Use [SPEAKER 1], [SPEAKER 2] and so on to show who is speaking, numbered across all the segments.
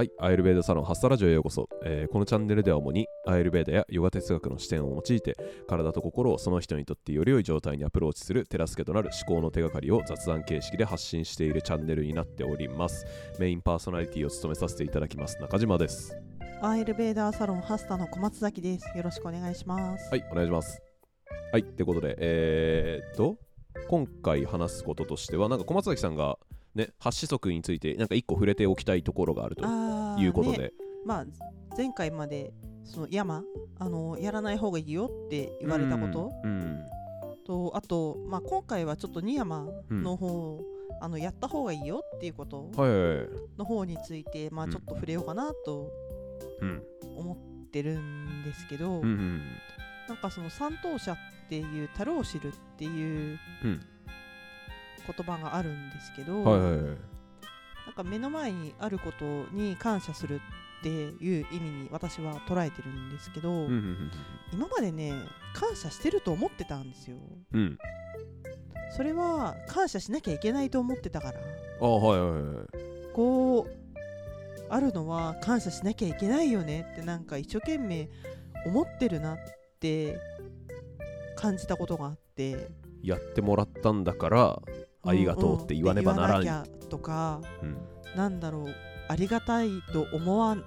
[SPEAKER 1] はい、アイルベーダサロンハッサラジオへようこそ、えーこのチャンネルでは主にアイルベーダやヨガ哲学の視点を用いて体と心をその人にとってより良い状態にアプローチする手助けとなる思考の手がかりを雑談形式で発信しているチャンネルになっておりますメインパーソナリティを務めさせていただきます中島です
[SPEAKER 2] アイルベーダーサロンハスタの小松崎です。よろしくお願いします。
[SPEAKER 1] はいお願いしますはいってことでえー、っと今回話すこととしてはなんか小松崎さんがね八子則についてなんか一個触れておきたいところがあるということで、
[SPEAKER 2] ね。まあ前回までその山あのやらない方がいいよって言われたこと、
[SPEAKER 1] うん
[SPEAKER 2] とあとまあ今回はちょっとニヤマの方、あのやった方がいいよっていうこと。
[SPEAKER 1] はいはいはい。
[SPEAKER 2] の方についてまあ
[SPEAKER 1] うん。
[SPEAKER 2] ちょっと触れようかなと
[SPEAKER 1] うん。
[SPEAKER 2] 思ってるんですけど、
[SPEAKER 1] うんうん
[SPEAKER 2] なんかその三等者っていう樽を知るっていう
[SPEAKER 1] うん
[SPEAKER 2] 言葉があるんですけど、
[SPEAKER 1] はいはいはい。
[SPEAKER 2] なんか目の前にあることに感謝するっていう意味に私は捉えてるんですけど、
[SPEAKER 1] うんうん
[SPEAKER 2] 今までね感謝してると思ってたんですよ。
[SPEAKER 1] うん。うん
[SPEAKER 2] それは感謝しなきゃいけないと思ってたから。
[SPEAKER 1] あはいはいはい。
[SPEAKER 2] こうあるのは感謝しなきゃいけないよねってなんか一生懸命思ってるなって感じたことがあって。
[SPEAKER 1] やってもらったんだからありがとうって言わねばならん、
[SPEAKER 2] ん、言わなきゃとか
[SPEAKER 1] うん。
[SPEAKER 2] なんだろうありがたいと思わん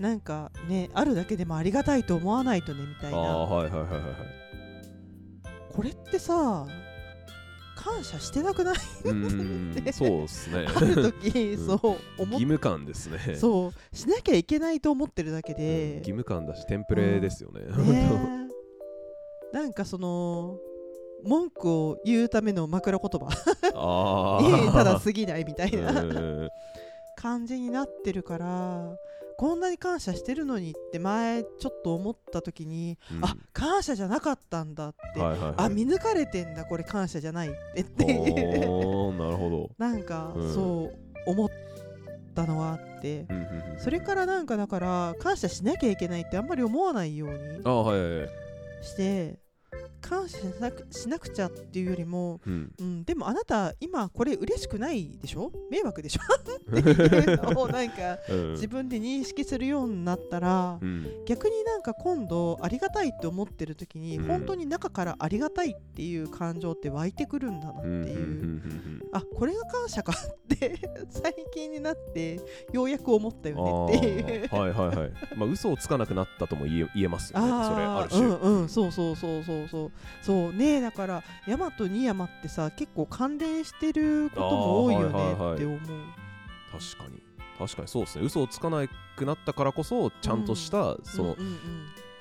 [SPEAKER 2] なんかねあるだけでもありがたいと思わないとねみたいな。
[SPEAKER 1] はいはいはいはいはい。
[SPEAKER 2] これってさ感謝してなくない？
[SPEAKER 1] そうっすね。
[SPEAKER 2] ある時、
[SPEAKER 1] うん。
[SPEAKER 2] そう思っ
[SPEAKER 1] 義務感ですね。
[SPEAKER 2] そうしなきゃいけないと思ってるだけ
[SPEAKER 1] うん
[SPEAKER 2] で
[SPEAKER 1] 義、務感だしテンプレですよね、
[SPEAKER 2] ねえ。なんかその文句を言うための枕言葉。ただ過ぎないみたいな。
[SPEAKER 1] うん。
[SPEAKER 2] 感じになってるからこんなに感謝してるのにって前ちょっと思った時に、
[SPEAKER 1] うん。
[SPEAKER 2] あ感謝じゃなかったんだって、
[SPEAKER 1] はいはいはい。
[SPEAKER 2] あ見抜かれてんだこれ感謝じゃないって。っていう
[SPEAKER 1] なるほど。
[SPEAKER 2] なんか、
[SPEAKER 1] うん。
[SPEAKER 2] そう思ったのがあって。
[SPEAKER 1] うんうんうん
[SPEAKER 2] それからなんかだから感謝しなきゃいけないってあんまり思わないようにして感謝しなくしなくちゃっていうよりも、
[SPEAKER 1] うん。
[SPEAKER 2] うん、でもあなた今これ嬉しくないでしょ？迷惑でしょ？っていうのをなんか
[SPEAKER 1] うん。
[SPEAKER 2] 自分で認識するようになったら
[SPEAKER 1] うん。
[SPEAKER 2] 逆になんか今度ありがたいって思ってる時に
[SPEAKER 1] うん。
[SPEAKER 2] 本当に中からありがたいっていう感情って湧いてくるんだなっていう。あこれが感謝かって 最近になってようやく思った
[SPEAKER 1] うん
[SPEAKER 2] よねっていう。
[SPEAKER 1] はいはいはい。まあ嘘をつかなくなったとも言え言えますよねそれある種、
[SPEAKER 2] うんうんそうそうそうそうそうそうねだから山と新山ってさ結構関連してることも多いよね
[SPEAKER 1] あーはいはいはい。
[SPEAKER 2] って思う、
[SPEAKER 1] 確かに確かにそうですね。嘘をつかなくなったからこそちゃんとした、その
[SPEAKER 2] うんうん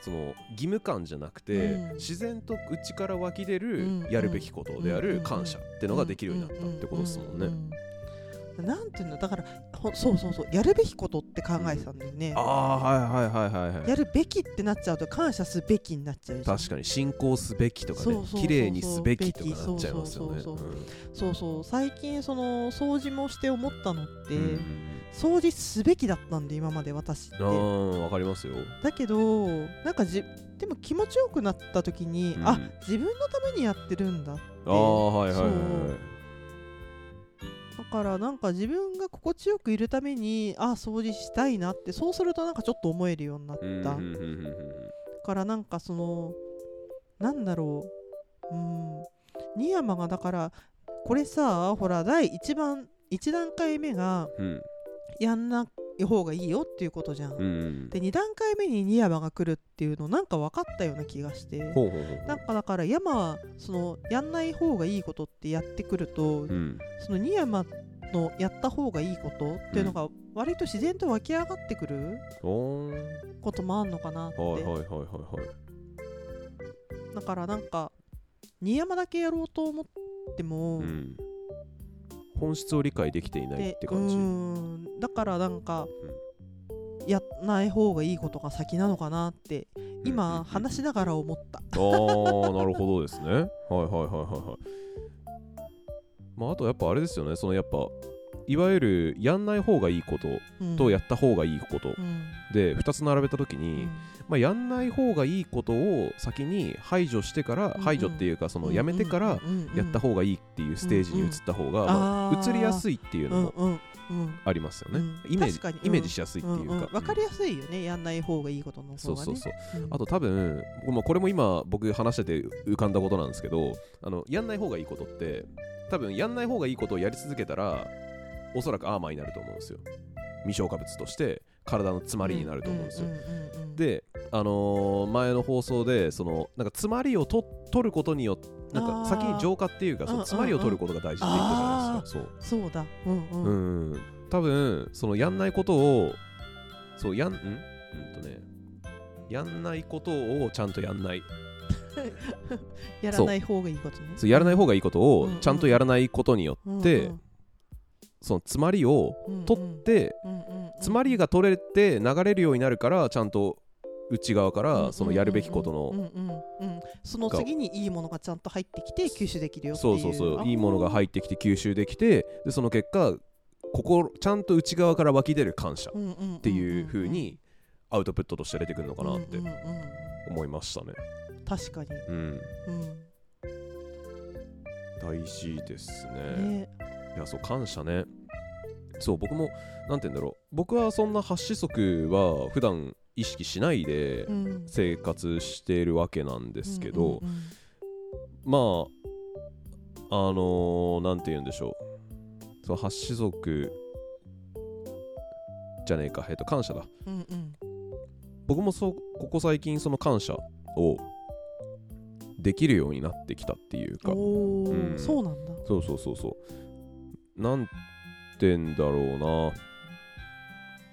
[SPEAKER 1] その義務感じゃなくて、
[SPEAKER 2] うん。
[SPEAKER 1] 自然と内から湧き出
[SPEAKER 2] うん。
[SPEAKER 1] るやるべきことであ
[SPEAKER 2] うん。
[SPEAKER 1] る感謝っていうのができるようになったってことですもんね。
[SPEAKER 2] なんていうのだからほそうそうそうやるべきことって考えてたんだよね、
[SPEAKER 1] ああはいはいはいはいはい。
[SPEAKER 2] やるべきってなっちゃうと感謝すべきになっちゃう
[SPEAKER 1] 確かに進行すべきとかね綺麗にすべきとかなっちゃいますよね。
[SPEAKER 2] そうそう最近その掃除もして思ったのって、
[SPEAKER 1] うんうん
[SPEAKER 2] 掃除すべきだったんで今まで私って。
[SPEAKER 1] わかりますよ。
[SPEAKER 2] だけどなんかじでも気持ちよくなった時に、
[SPEAKER 1] うん。
[SPEAKER 2] あ自分のためにやってるんだ
[SPEAKER 1] ああはいはいはいはい。
[SPEAKER 2] だからなんか自分が心地よくいるためにあ掃除したいなってそうするとなんかちょっと思えるようになった、からなんかそのなんだろううん。新山がだからこれさほら第1番1段階目が
[SPEAKER 1] うん。
[SPEAKER 2] やんない方がいいよっていうことじゃん、
[SPEAKER 1] うん
[SPEAKER 2] で2段階目に新山が来るっていうのなんか分かったような気がして
[SPEAKER 1] ほうほうほうほう
[SPEAKER 2] なんかだから山はそのやんない方がいいことってやってくると、
[SPEAKER 1] うん
[SPEAKER 2] その新山のやった方がいいことっていうのが割と自然と湧き上がってくることもあんのかなって、だからなんか新山だけやろうと思っても、
[SPEAKER 1] うん本質を理解できていない
[SPEAKER 2] で
[SPEAKER 1] って感じ。
[SPEAKER 2] うーん。だからなんか、やんない方がいいことが先なのかなって今話しながら思った。
[SPEAKER 1] ああなるほどですね。はいはいはいはいはい。まああとやっぱあれですよね。そのやっぱいわゆるやんない方がいいこと
[SPEAKER 2] うん。
[SPEAKER 1] とやった方がいいこと。
[SPEAKER 2] うん。
[SPEAKER 1] で2つ並べた時
[SPEAKER 2] う
[SPEAKER 1] に、
[SPEAKER 2] ん。
[SPEAKER 1] まあ、やんない方がいいことを先に排除してから、排除っていうかそのやめてからやった方がいいっていうステージに移った方が、まあ移りやすいっていうのもありますよね、
[SPEAKER 2] うん。
[SPEAKER 1] イメージイメージしやすいっていうか、
[SPEAKER 2] んん。わかりやすいよね。やんない方がいいことの方がね。
[SPEAKER 1] そうそうそう。
[SPEAKER 2] うん。
[SPEAKER 1] あと多分僕もこれも今僕話してて浮かんだことなんですけどあのやんない方がいいことって多分やんない方がいいことをやり続けたらおそらくアーマーになると思うんですよ。未消化物として体の詰まりになると思うんですよ、
[SPEAKER 2] んうんうんうん
[SPEAKER 1] であのー前の放送でそのなんか詰まりをと取ることによってなんか先に浄化っていうかその
[SPEAKER 2] うんうんうん
[SPEAKER 1] 詰まりを取ることが大事って言ったじゃないですか。そう。
[SPEAKER 2] そうだ。うんうん。
[SPEAKER 1] うん、多分そのやんないことをそうやんん？うんとね。やんないことをちゃんとやんない。
[SPEAKER 2] やらない方がいいことね。
[SPEAKER 1] そうやらない方がいいことを
[SPEAKER 2] うんうん。
[SPEAKER 1] ちゃんとやらないことによって、
[SPEAKER 2] うん
[SPEAKER 1] その詰まりを
[SPEAKER 2] うん
[SPEAKER 1] 取って、詰まりが取れて流れるようになるからちゃんと内側からそのやるべきことの、
[SPEAKER 2] その次にいいものがちゃんと入ってきて吸収できるよってい
[SPEAKER 1] そううそうそう。いいものが入
[SPEAKER 2] っ
[SPEAKER 1] ってきて吸収できてでその結果心ちゃんと内側から湧き出る感謝っ
[SPEAKER 2] って
[SPEAKER 1] いう風にアウトプットとして出てくるのかなって思いましたね。
[SPEAKER 2] 確かに、
[SPEAKER 1] うん、
[SPEAKER 2] うん。
[SPEAKER 1] 大事ですね。
[SPEAKER 2] ね
[SPEAKER 1] いやそう感謝ね。そう僕もなんて言うんだろう。僕はそんな8子則は普段意識しないで
[SPEAKER 2] うん。
[SPEAKER 1] 生活しているわけなんですけど、
[SPEAKER 2] うんうんうん。
[SPEAKER 1] まああのー、なんて言うんでしょう。その8子則じゃねえか。えっと感謝だ。
[SPEAKER 2] うんうん。
[SPEAKER 1] 僕もそうここ最近その感謝をできるようになってきたっていうか。うん。
[SPEAKER 2] そうなんだ。
[SPEAKER 1] そうそうそうそうなんてんだろうな。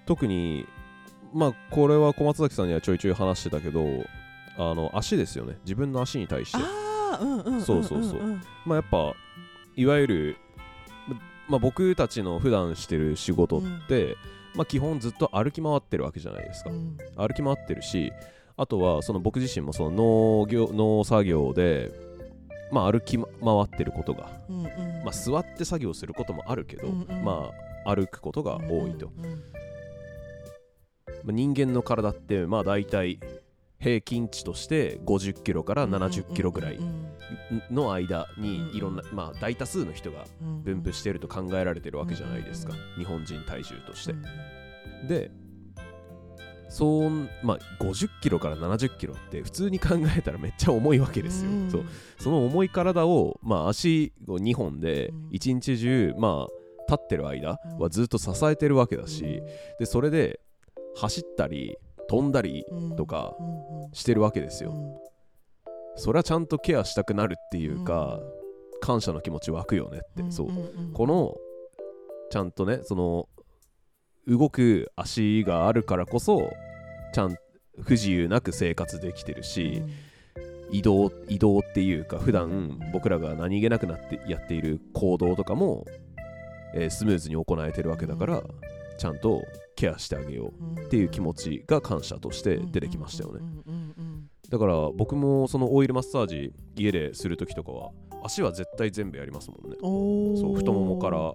[SPEAKER 1] 特にまあこれは小松崎さんにはちょいちょい話してたけどあの足ですよね。自分の足に対して。そうそうそう。んまあやっぱいわゆるまあ僕たちの普段してる仕事って、まあ基本ずっと歩き回ってるわけじゃないですか、
[SPEAKER 2] うん。
[SPEAKER 1] 歩き回ってるしあとはその僕自身もその農業農作業でまあ歩き回ってることが
[SPEAKER 2] うんうん。
[SPEAKER 1] まあ、座って作業することもあるけど、
[SPEAKER 2] うんうん。
[SPEAKER 1] まあ歩くことが多いと、
[SPEAKER 2] うんうん
[SPEAKER 1] まあ、人間の体ってまあ大体平均値として50キロから70キロぐらい
[SPEAKER 2] うん
[SPEAKER 1] の間に
[SPEAKER 2] うん
[SPEAKER 1] いろんな、まあ、大多数の人が分布していると考えられてるわけじゃないですか、
[SPEAKER 2] うん
[SPEAKER 1] 日本人体重として、
[SPEAKER 2] うん。
[SPEAKER 1] でそうまあ50キロから70キロって普通に考えたらめっちゃ重いわけですよ、
[SPEAKER 2] うん。
[SPEAKER 1] そう。その重い体を、まあ、足を2本で
[SPEAKER 2] うん。
[SPEAKER 1] 一日中、まあ、立ってる間はずっと支えてるわけだし、でそれで走ったり飛んだり
[SPEAKER 2] うん。
[SPEAKER 1] とかしてるわけですよ、
[SPEAKER 2] うん。
[SPEAKER 1] それはちゃんとケアしたくなるっていうか、感謝の気持ち湧くよねって、そう、このちゃんとねその動く足があるからこそちゃん不自由なく生活できてるし、移動移動っていうか普段僕らが何気なくなってやっている行動とかも、えースムーズに行えてるわけだから、ちゃんとケアしてあげようっていう気持ちが感謝として出てきましたよね。
[SPEAKER 2] うんうんうん
[SPEAKER 1] だから僕もそのオイルマッサージ家でする時とかは足は絶対全部やりますもんね。そう太ももから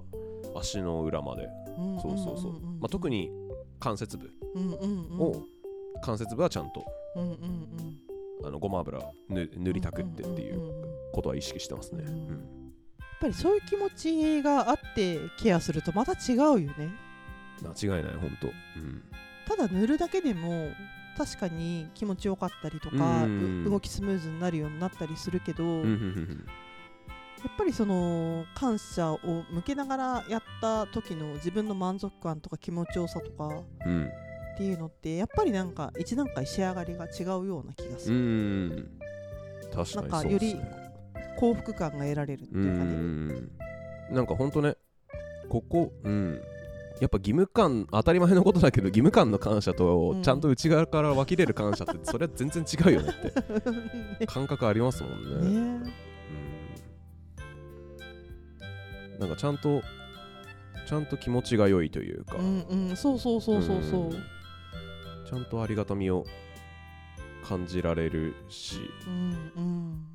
[SPEAKER 1] 足の裏まで。
[SPEAKER 2] うん
[SPEAKER 1] そうそうそう、まあ、特に関節部。を関節部はちゃんとあのごま油塗塗りたくってっていうことは意識してますね、
[SPEAKER 2] う
[SPEAKER 1] うんん。
[SPEAKER 2] ぱりそういう気持ちがあってケアするとまた違うよね。
[SPEAKER 1] 間違いない本当。うん。
[SPEAKER 2] ただ塗るだけでも確かに気持ちよかったりとか、動きスムーズになるようになったりするけど、や
[SPEAKER 1] ん
[SPEAKER 2] っぱりその感謝を向けながらやった時の自分の満足感とか気持ちよさとか
[SPEAKER 1] うん。うん
[SPEAKER 2] っていうのってやっぱりなんか一段階仕上がりが違うような気がす
[SPEAKER 1] う
[SPEAKER 2] る、
[SPEAKER 1] ん。確かにそうですね。
[SPEAKER 2] 幸福感が得られるって
[SPEAKER 1] う
[SPEAKER 2] いうかね、
[SPEAKER 1] ん。なんかほんとねここうん。やっぱ義務感当たり前のことだけど義務感の感謝と
[SPEAKER 2] うん。
[SPEAKER 1] ちゃんと内側から湧き出る感謝ってそれは全然違うよねって
[SPEAKER 2] ね。
[SPEAKER 1] 感覚ありますもんね。
[SPEAKER 2] ね
[SPEAKER 1] なんかちゃんとちゃんと気持ちが良いというか、
[SPEAKER 2] うんうんそうそうそうそうそう、
[SPEAKER 1] ん。ちゃんとありがたみを感じられるし、
[SPEAKER 2] うんうん。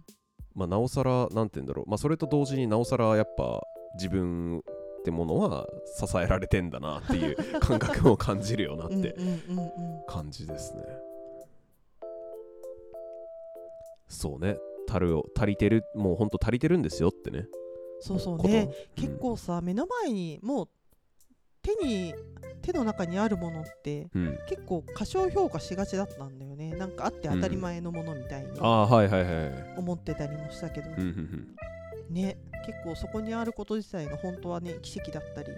[SPEAKER 1] まあ、なおさらなんて言うんだろう、まあ、それと同時になおさらやっぱ自分ってものは支えられてんだなっていう 感覚を感じるよなっ
[SPEAKER 2] うん
[SPEAKER 1] て感じですね。そうね。足るを足りてるもうほんと足りてるんですよってね
[SPEAKER 2] そうそうね。
[SPEAKER 1] うん
[SPEAKER 2] 結構さ目の前にもう手に手の中にあるものって
[SPEAKER 1] うん。
[SPEAKER 2] 結構過小評価しがちだったんだよね。なんかあって当たり前のものみたいに
[SPEAKER 1] ああはいはいはいはい。
[SPEAKER 2] 思ってたりもしたけど、
[SPEAKER 1] うんうん
[SPEAKER 2] ね。結構そこにあること自体が本当はね奇跡だったり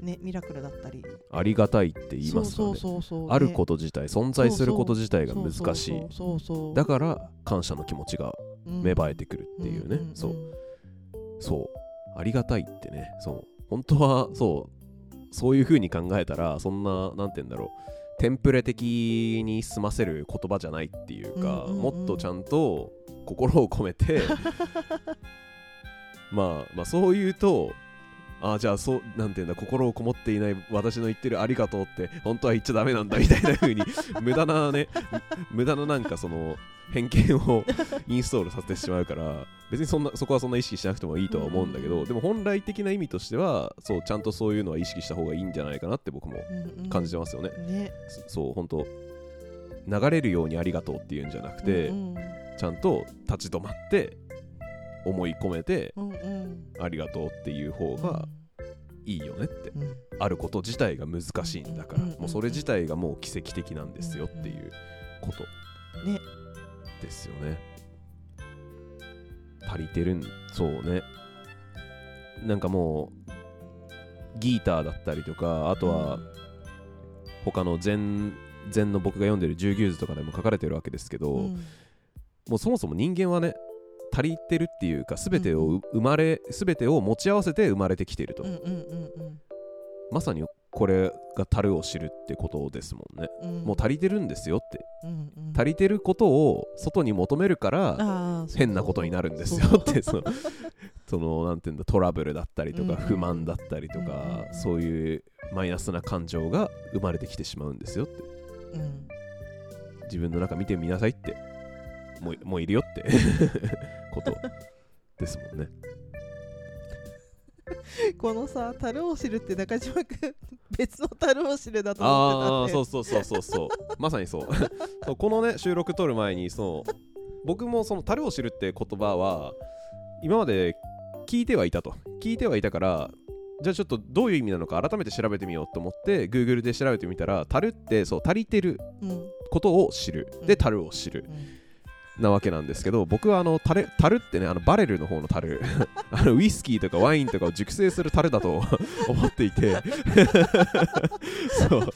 [SPEAKER 2] ねミラクルだったり。
[SPEAKER 1] ありがたいって言いますからね。ある
[SPEAKER 2] ね
[SPEAKER 1] こと自体存在すること自体が難しい。だから感謝の気持ちが芽生えてくるっていうね、
[SPEAKER 2] んんん。
[SPEAKER 1] そうそう。ありがたいってね。そう。本当はそう。そういう風に考えたらそんななんて言うんだろう。テンプレ的に済ませる言葉じゃないっていうか、
[SPEAKER 2] うんうんうん
[SPEAKER 1] もっとちゃんと心を込めて まあまあそう言うとあじゃあそうなんていうんだ心をこもっていない私の言ってるありがとうって本当は言っちゃダメなんだみたいな風に 無駄なね無駄ななんかその偏見をインストールさせてしまうから別にそんなそこはそんな意識しなくてもいいとは思うんだけど、
[SPEAKER 2] うん。
[SPEAKER 1] でも本来的な意味としてはそうちゃんとそういうのは意識した方がいいんじゃないかなって僕も
[SPEAKER 2] うんうん。
[SPEAKER 1] 感じてますよね、
[SPEAKER 2] ね。
[SPEAKER 1] そそう本当流れるようにありがとうっていうんじゃなくて、
[SPEAKER 2] うんうん。
[SPEAKER 1] ちゃんと立ち止まって思い込めて
[SPEAKER 2] うんうん。
[SPEAKER 1] ありがとうっていう方がいいよねって、
[SPEAKER 2] うん。
[SPEAKER 1] あること自体が難しいんだから、
[SPEAKER 2] うんうんうん。うん
[SPEAKER 1] もうそれ自体がもう奇跡的なんですよっていうこと
[SPEAKER 2] ね。
[SPEAKER 1] ですよね足りてるんそうね。なんかもうギーターだったりとかあとは他の禅禅の僕が読んでる十牛図とかでも書かれてるわけですけど、
[SPEAKER 2] うん。
[SPEAKER 1] もうそもそも人間はね足りてるっていうか全てを
[SPEAKER 2] うん
[SPEAKER 1] う生まれ全てを持ち合わせて生まれてきていると、
[SPEAKER 2] うんうんうん。
[SPEAKER 1] まさにこれが樽を知るってことですもんね、
[SPEAKER 2] うん。
[SPEAKER 1] もう足りてるんですよって。
[SPEAKER 2] うんうん。
[SPEAKER 1] 足りてることを外に求めるから変なことになるんですよって そのそのなんていうんだトラブルだったりとか不満だったりと
[SPEAKER 2] うん
[SPEAKER 1] か
[SPEAKER 2] うん。
[SPEAKER 1] そういうマイナスな感情が生まれてきてしまうんですよって。
[SPEAKER 2] うん。
[SPEAKER 1] 自分の中見てみなさいって。もうもういるよって。ことですもんね
[SPEAKER 2] このさ樽を知るって中島君別の樽を知るだと
[SPEAKER 1] あ
[SPEAKER 2] 思ってたって
[SPEAKER 1] あそうそうそうそうそう。まさにそう。そうこのね収録撮る前にそう僕もその「樽を知る」って言葉は今まで聞いてはいたと。聞いてはいたからじゃあちょっとどういう意味なのか改めて調べてみようと思って Google で調べてみたら樽ってそう足りてる
[SPEAKER 2] うん。
[SPEAKER 1] ことを知る。で
[SPEAKER 2] うん。
[SPEAKER 1] 樽を知る。
[SPEAKER 2] うん
[SPEAKER 3] なわけなんですけど僕はあのタレタルってねあのバレルの方のタル あのウイスキーとかワインとかを熟成するタルだと 思っていて。そう。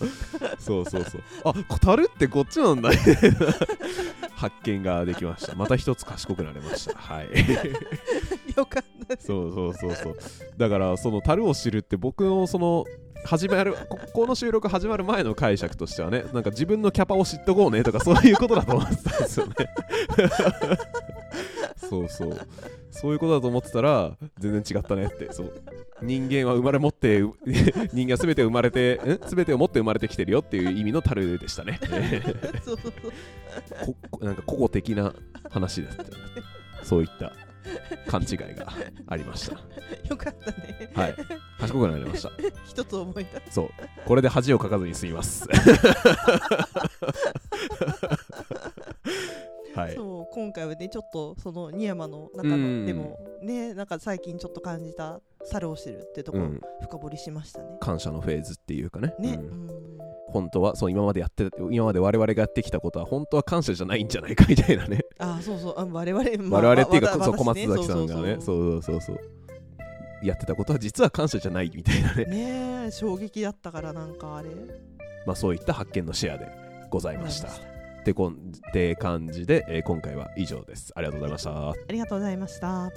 [SPEAKER 3] そうそうそう。あタルってこっちなんだ。発見ができました。また一つ賢くなれました。はい。
[SPEAKER 2] よかった。
[SPEAKER 1] そうそうそうそう。だからその樽を知るって僕のその始まるここの収録始まる前の解釈としてはねなんか自分のキャパを知っとこうねとかそういうことだと思ってたんですよね。そうそう。そういうことだと思ってたら全然違ったねって。そう。人間は生まれ持ってう人間は全て生まれてん全てを持って生まれてきてるよっていう意味の樽でしたね。
[SPEAKER 2] そう。そうそう
[SPEAKER 1] ここなんか古語的な話だった。よねそういった 勘違いがありました。
[SPEAKER 2] よかったね。
[SPEAKER 1] はい。賢くなりました。
[SPEAKER 2] 一つ思い出。
[SPEAKER 1] そう。これで恥をかかずに済みます。はい。
[SPEAKER 2] そう今回はねちょっとその新山の中
[SPEAKER 1] うん
[SPEAKER 2] のでもねなんか最近ちょっと感じた猿を知るっていうところ深掘りしましたね。
[SPEAKER 1] 感謝のフェーズっていうかね。
[SPEAKER 2] ね、
[SPEAKER 1] う
[SPEAKER 2] うんん
[SPEAKER 1] 本当はそう今までやって今まで我々がやってきたことは本当は感謝じゃないんじゃないかみたいなね。
[SPEAKER 2] あそうそう。あ我々、まあ
[SPEAKER 1] 我々っていうか
[SPEAKER 2] わ
[SPEAKER 1] そう小松
[SPEAKER 2] 私
[SPEAKER 1] 崎さんがね。そうそうそう。そうやってたことは実は感謝じゃないみたいなね。
[SPEAKER 2] ねえ衝撃だったからなんかあれ。
[SPEAKER 1] まあそういった発見のシェアでございました。ってこんって感じで、えー今回は以上です。ありがとうございました。
[SPEAKER 2] ありがとうございました。